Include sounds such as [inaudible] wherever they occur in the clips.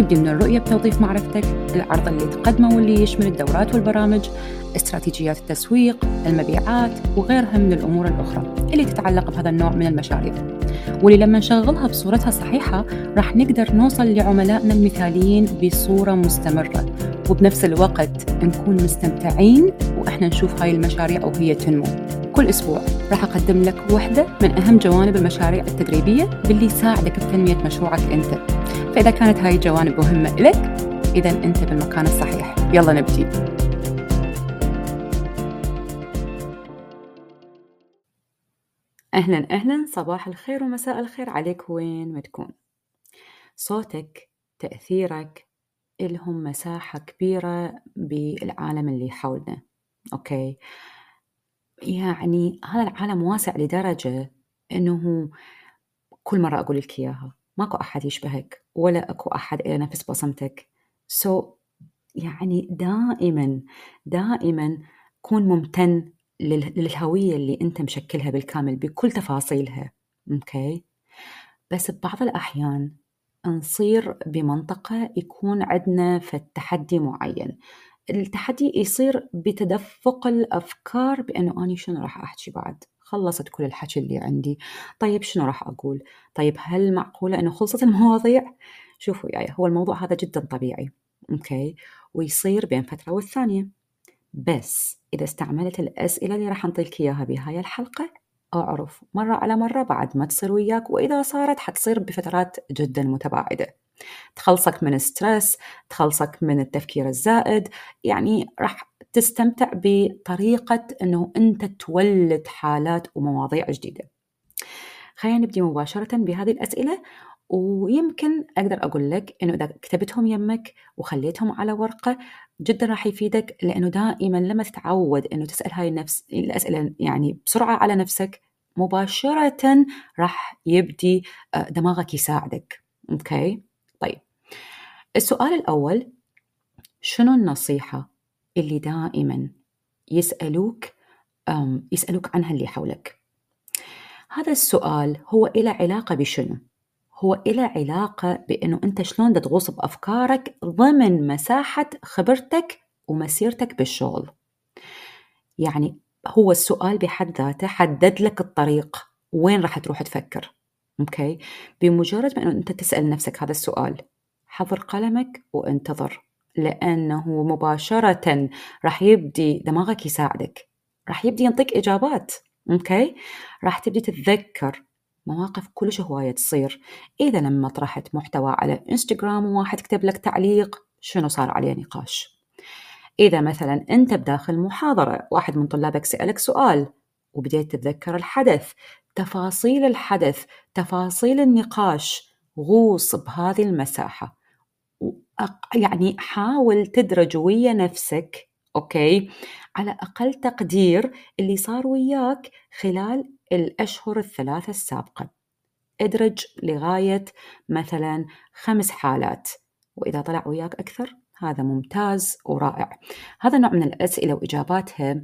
تبدي من الرؤية بتوظيف معرفتك العرض اللي تقدمه واللي يشمل الدورات والبرامج استراتيجيات التسويق المبيعات وغيرها من الأمور الأخرى اللي تتعلق بهذا النوع من المشاريع. واللي لما نشغلها بصورتها الصحيحة راح نقدر نوصل لعملائنا المثاليين بصورة مستمرة. وبنفس الوقت نكون مستمتعين وإحنا نشوف هاي المشاريع وهي تنمو. كل أسبوع راح أقدم لك واحدة من أهم جوانب المشاريع التدريبية باللي يساعدك بتنمية مشروعك أنت. فإذا كانت هاي الجوانب مهمة لك إذا أنت بالمكان الصحيح. يلا نبتدي أهلا أهلا. صباح الخير ومساء الخير. عليك وين ما تكون. صوتك تأثيرك إلهم مساحة كبيرة بالعالم اللي حولنا. أوكي. يعني هذا العالم واسع لدرجة إنه كل مرة أقول لك إياها. ماكو أحد يشبهك ولا أكو أحد إلى نفس بصمتك. so, يعني دائما دائما كون ممتن للهوية اللي أنت مشكلها بالكامل بكل تفاصيلها. okay بس ببعض الأحيان نصير بمنطقة يكون عندنا في التحدي معين. التحدي يصير بتدفق الأفكار بأنه أنا شنو راح أحكي بعد؟ خلصت كل الحكي اللي عندي. طيب شنو راح أقول؟ طيب هل معقولة أنه خلصت المواضيع؟ شوفوا يا هو الموضوع هذا جدا طبيعي okay؟ ويصير بين فترة والثانية. بس إذا استعملت الأسئلة اللي راح أنطيك إياها بهاي الحلقة أعرف مرة على مرة بعد ما تصير وياك وإذا صارت حتصير بفترات جدا متباعدة. تخلصك من stress تخلصك من التفكير الزائد يعني راح تستمتع بطريقة أنه أنت تولد حالات ومواضيع جديدة. خلينا نبدي مباشرة بهذه الأسئلة ويمكن أقدر أقول لك إنه إذا كتبتهم يمك وخليتهم على ورقة جدا راح يفيدك لأنه دائما لما تتعود إنه تسأل هاي النفس الأسئلة يعني بسرعة على نفسك مباشرة راح يبدي دماغك يساعدك. طيب السؤال الأول شنو النصيحة اللي دائما يسألوك يسألوك عنها اللي حولك؟ هذا السؤال هو إلى علاقة بشنو؟ هو إلى علاقة بأنه أنت شلون تغوص بأفكارك ضمن مساحة خبرتك ومسيرتك بالشغل. يعني هو السؤال بحد ذاته حدد لك الطريق وين راح تروح تفكر أوكي؟ بمجرد ما أنه أنت تسأل نفسك هذا السؤال حضر قلمك وانتظر لأنه مباشرة راح يبدي دماغك يساعدك. راح يبدي ينطيك إجابات أوكي؟ راح تبدي تتذكر مواقف كلش هواية تصير. إذا لما طرحت محتوى على إنستغرام وواحد كتب لك تعليق شنو صار عليه نقاش؟ إذا مثلا أنت بداخل محاضرة واحد من طلابك سألك سؤال وبديت تتذكر الحدث تفاصيل الحدث تفاصيل النقاش غوص بهذه المساحة. يعني حاول تدرج ويا نفسك أوكي؟ على أقل تقدير اللي صار وياك خلال الأشهر الثلاثة السابقة. ادرج لغاية مثلا خمس حالات وإذا طلع وياك أكثر هذا ممتاز ورائع. هذا نوع من الأسئلة وإجاباتها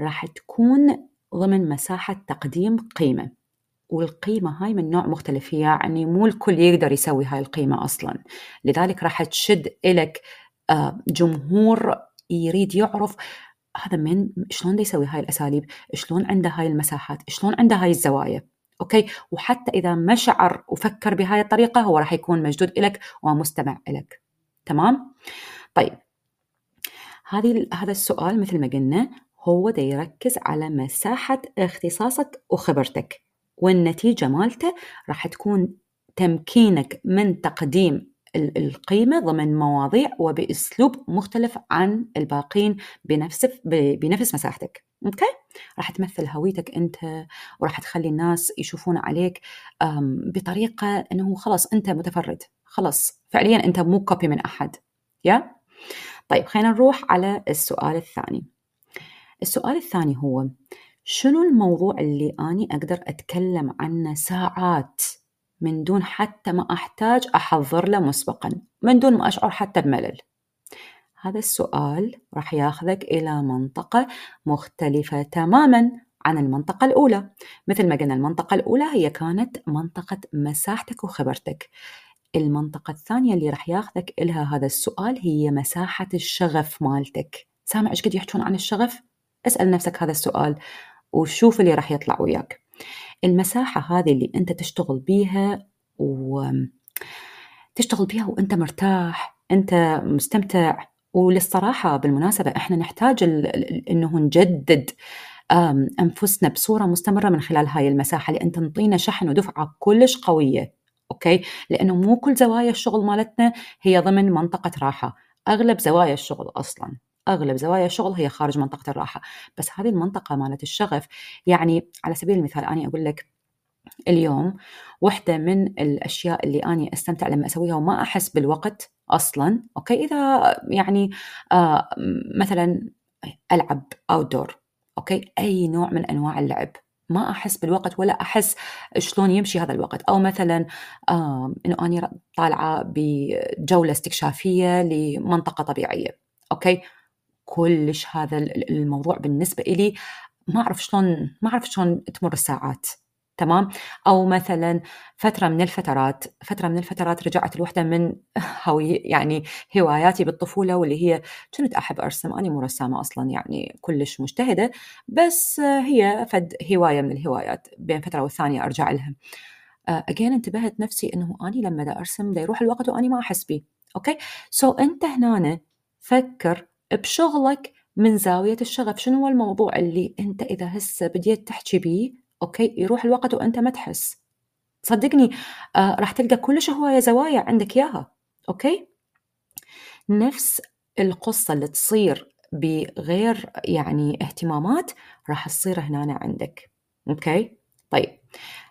راح تكون ضمن مساحة تقديم قيمة. والقيمة هاي من نوع مختلف. يعني مو الكل يقدر يسوي هاي القيمة أصلا. لذلك راح تشد إلك جمهور يريد يعرف هذا من شلون يسوي هاي الأساليب؟ شلون عنده هاي المساحات؟ شلون عنده هاي الزوايا؟ أوكي؟ وحتى إذا ما شعر وفكر بهاي الطريقة هو راح يكون مشدود إلك ومستمع إلك. تمام؟ طيب. هذه هذا السؤال مثل ما قلنا هو دا يركز على مساحة اختصاصك وخبرتك. والنتيجة مالته راح تكون تمكينك من تقديم القيمة ضمن مواضيع وبأسلوب مختلف عن الباقين بنفس بنفس مساحتك. okay؟ راح تمثل هويتك أنت وراح تخلي الناس يشوفون عليك بطريقة إنه خلاص أنت متفرد. خلاص فعليا أنت مو copy من أحد. yeah؟ طيب خلينا نروح على السؤال الثاني. السؤال الثاني هو شنو الموضوع اللي أني أقدر أتكلم عنه ساعات من دون حتى ما أحتاج أحضر له مسبقا من دون ما أشعر حتى بملل؟ هذا السؤال راح ياخذك إلى منطقة مختلفة تماما عن المنطقة الأولى. مثل ما قلنا المنطقة الأولى هي كانت منطقة مساحتك وخبرتك. المنطقة الثانية اللي راح ياخذك إلها هذا السؤال هي مساحة الشغف مالتك. سامع إيش قد يحجون عن الشغف؟ اسأل نفسك هذا السؤال. وشوف اللي راح يطلع وياك. المساحة هذه اللي أنت تشتغل بيها و تشتغل بيها وأنت مرتاح أنت مستمتع. وللصراحة بالمناسبة إحنا نحتاج إنه نجدد أنفسنا بصورة مستمرة من خلال هاي المساحة لأن تنطينا شحن ودفعة كلش قوية أوكي؟ لأنه مو كل زوايا الشغل مالتنا هي ضمن منطقة راحة. أغلب زوايا الشغل أصلاً. أغلب زوايا الشغل هي خارج منطقة الراحة. بس هذه المنطقة مالت الشغف يعني على سبيل المثال اني أقول لك اليوم واحدة من الأشياء اللي أنا أستمتع لما أسويها وما أحس بالوقت أصلا okay؟ إذا يعني آه مثلا ألعب outdoor okay؟ أي نوع من أنواع اللعب. ما أحس بالوقت ولا أحس شلون يمشي هذا الوقت. أو مثلا آه إنه أنا طالعة بجولة استكشافية لمنطقة طبيعية أوكي؟ كلش هذا الموضوع بالنسبة إلي ما أعرف شلون ما أعرف شلون تمر الساعات تمام؟ أو مثلا فترة من الفترات فترة من الفترات رجعت لوحده من [laughs] هوي يعني هواياتي بالطفولة واللي هي كنت أحب أرسم اني مو رسامة أصلا يعني كلش مجتهدة بس هي فد هواية من الهوايات بين فترة والثانية أرجع لها. again انتبهت نفسي إنه اني لما دا أرسم دا يروح الوقت واني ما أحس بيه okay؟ so أنت هنا فكر بشغلك من زاوية الشغف. شنو هو الموضوع اللي أنت إذا هسه بديت تحكي بيه okay؟ يروح الوقت وأنت ما تحس. صدقني آه راح تلقى كلش هواية زوايا عندك إياها okay؟ نفس القصة اللي تصير بغير يعني اهتمامات راح تصير هنا عندك okay؟ طيب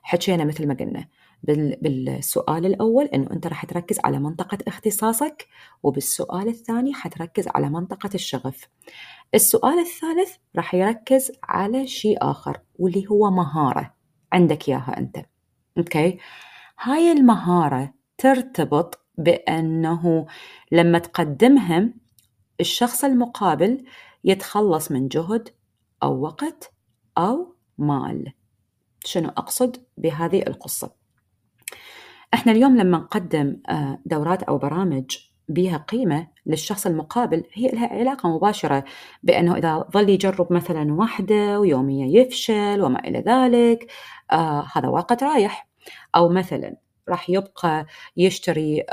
حكينا مثل ما قلنا. بالسؤال الأول أنه أنت راح تركز على منطقة اختصاصك وبالسؤال الثاني حتركز على منطقة الشغف. السؤال الثالث راح يركز على شيء آخر واللي هو مهارة. عندك إياها أنت. okay؟ هاي المهارة ترتبط بأنه لما تقدمها الشخص المقابل يتخلص من جهد أو وقت أو مال. شنو أقصد بهذه القصة؟ إحنا اليوم لما نقدم آه، دورات أو برامج بها قيمة للشخص المقابل هي لها علاقة مباشرة بأنه إذا ظل يجرب مثلا واحدة ويوميا يفشل وما إلى ذلك آه هذا وقت رايح أو مثلا راح يبقى يشتري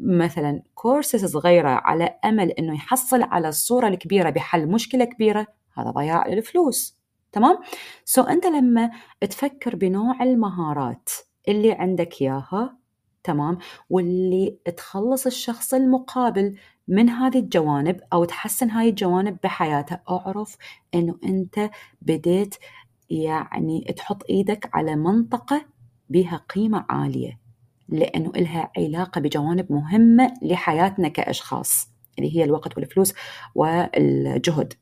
مثلا كورسز صغيرة على أمل أنه يحصل على الصورة الكبيرة بحل مشكلة كبيرة هذا ضياع للفلوس تمام؟ so أنت لما تفكر بنوع المهارات اللي عندك إياها تمام؟ واللي تخلص الشخص المقابل من هذه الجوانب أو تحسن هاي الجوانب بحياته. أعرف أنه أنت بديت يعني تحط إيدك على منطقة بها قيمة عالية لأنه إلها علاقة بجوانب مهمة لحياتنا كأشخاص اللي هي الوقت والفلوس والجهد.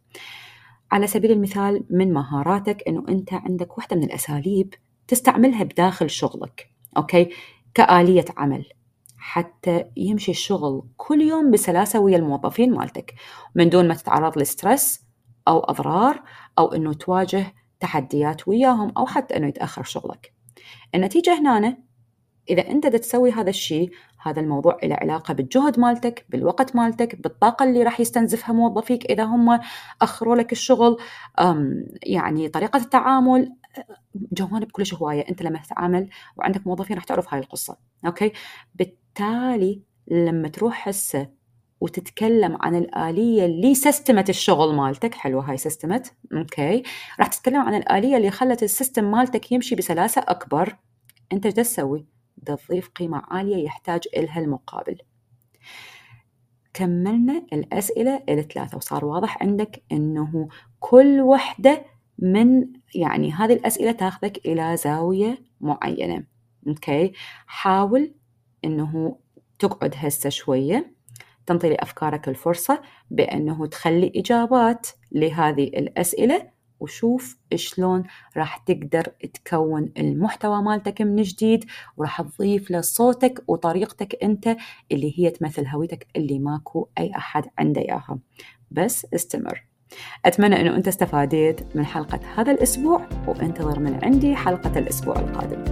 على سبيل المثال من مهاراتك أنه أنت عندك واحدة من الأساليب تستعملها بداخل شغلك okay؟ كآلية عمل. حتى يمشي الشغل كل يوم بسلاسة ويا الموظفين مالتك من دون ما تتعرض ل stress أو أضرار أو أنه تواجه تحديات وياهم أو حتى أنه يتأخر شغلك. النتيجة هنا إذا أنت تسوي هذا الشيء هذا الموضوع له علاقة بالجهد مالتك بالوقت مالتك بالطاقة اللي راح يستنزفها موظفيك إذا هم أخروا لك الشغل يعني طريقة التعامل جوانب كلش هواية أنت لما تتعامل وعندك موظفين راح تعرف هاي القصة أوكي؟ بالتالي لما تروح هسه وتتكلم عن الآلية اللي سستمت الشغل مالتك حلوة هاي سستمت okay؟ راح تتكلم عن الآلية اللي خلت ال system مالتك يمشي بسلاسة أكبر أنت إيش تسوي؟ تضيف قيمة عالية يحتاج إلها المقابل. كملنا الأسئلة الثلاثة وصار واضح عندك أنه كل وحدة من يعني هذه الأسئلة تاخذك إلى زاوية معينة. okay؟ حاول إنه تقعد هسه شوية تنطي لأفكارك الفرصة بأنه تخلي إجابات لهذه الأسئلة وشوف شلون راح تقدر تكون المحتوى مالتك من جديد وراح تضيف له صوتك وطريقتك أنت اللي هي تمثل هويتك اللي ماكو أي أحد عنده إياها. بس استمر. أتمنى أنه أنت استفاديت من حلقة هذا الأسبوع وانتظر من عندي حلقة الأسبوع القادم.